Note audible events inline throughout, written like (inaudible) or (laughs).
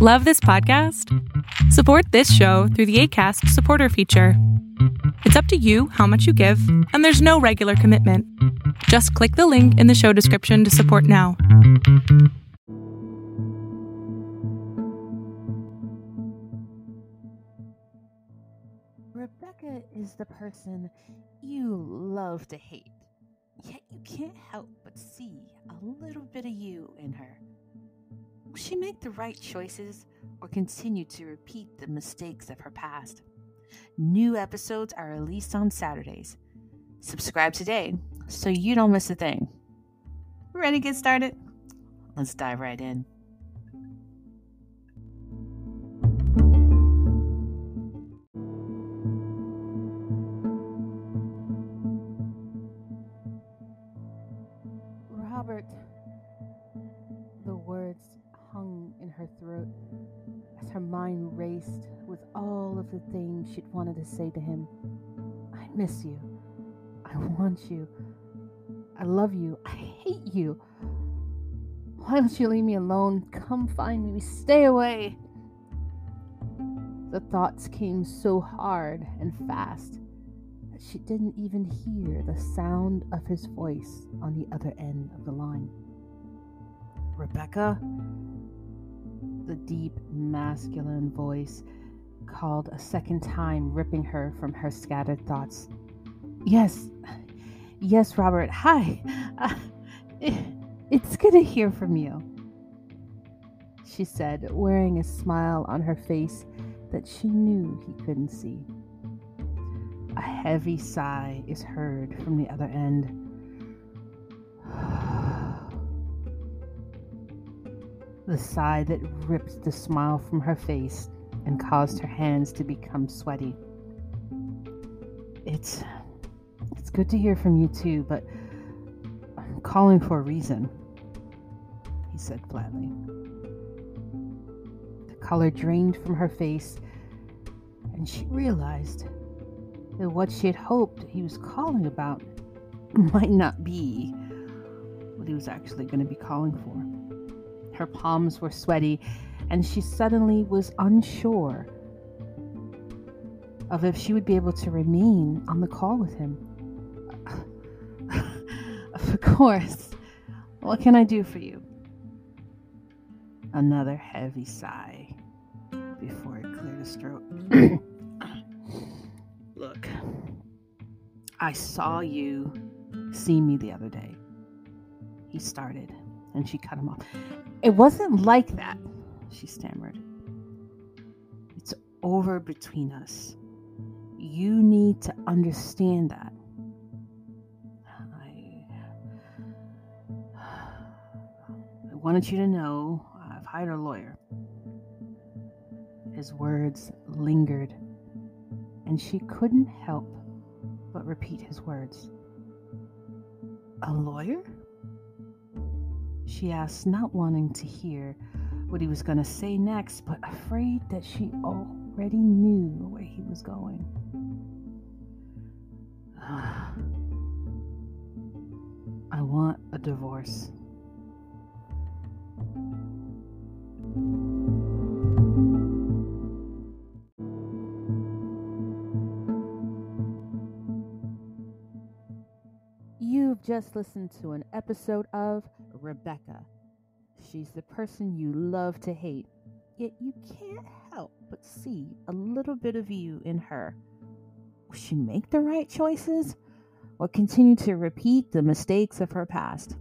Love this podcast? Support this show through the ACAST supporter feature. It's up to you how much you give, and there's no regular commitment. Just click the link in the show description to support now. Rebecca is the person you love to hate, yet you can't help but see a little bit of you in her. Will she make the right choices or continue to repeat the mistakes of her past? New episodes are released on Saturdays. Subscribe today so you don't miss a thing. Ready to get started? Let's dive right in. Her mind raced with all of the things she'd wanted to say to him. I miss you. I want you. I love you. I hate you. Why don't you leave me alone? Come find me. Stay away. The thoughts came so hard and fast that she didn't even hear the sound of his voice on the other end of the line. Rebecca? The deep, masculine voice called a second time, ripping her from her scattered thoughts. Yes, yes, Robert. Hi. Uh, it's good to hear from you, she said, wearing a smile on her face that she knew he couldn't see. A heavy sigh is heard from the other end. The sigh that ripped the smile from her face and caused her hands to become sweaty. It's it's good to hear from you too, but I'm calling for a reason, he said flatly. The color drained from her face, and she realized that what she had hoped he was calling about (laughs) might not be what he was actually going to be calling for. Her palms were sweaty, and she suddenly was unsure of if she would be able to remain on the call with him. (laughs) of course. What can I do for you? Another heavy sigh before it cleared his throat. (clears throat) Look, I saw you see me the other day. He started, and she cut him off. It wasn't like that, she stammered. It's over between us. You need to understand that. I, I wanted you to know I've hired a lawyer. His words lingered, and she couldn't help but repeat his words. A lawyer? She asked, not wanting to hear what he was going to say next, but afraid that she already knew where he was going. (sighs) I want a divorce. You've just listened to an episode of Rebecca. She's the person you love to hate, yet you can't help but see a little bit of you in her. Will she make the right choices or continue to repeat the mistakes of her past?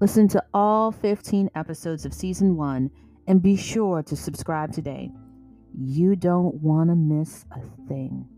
Listen to all 15 episodes of season one and be sure to subscribe today. You don't want to miss a thing.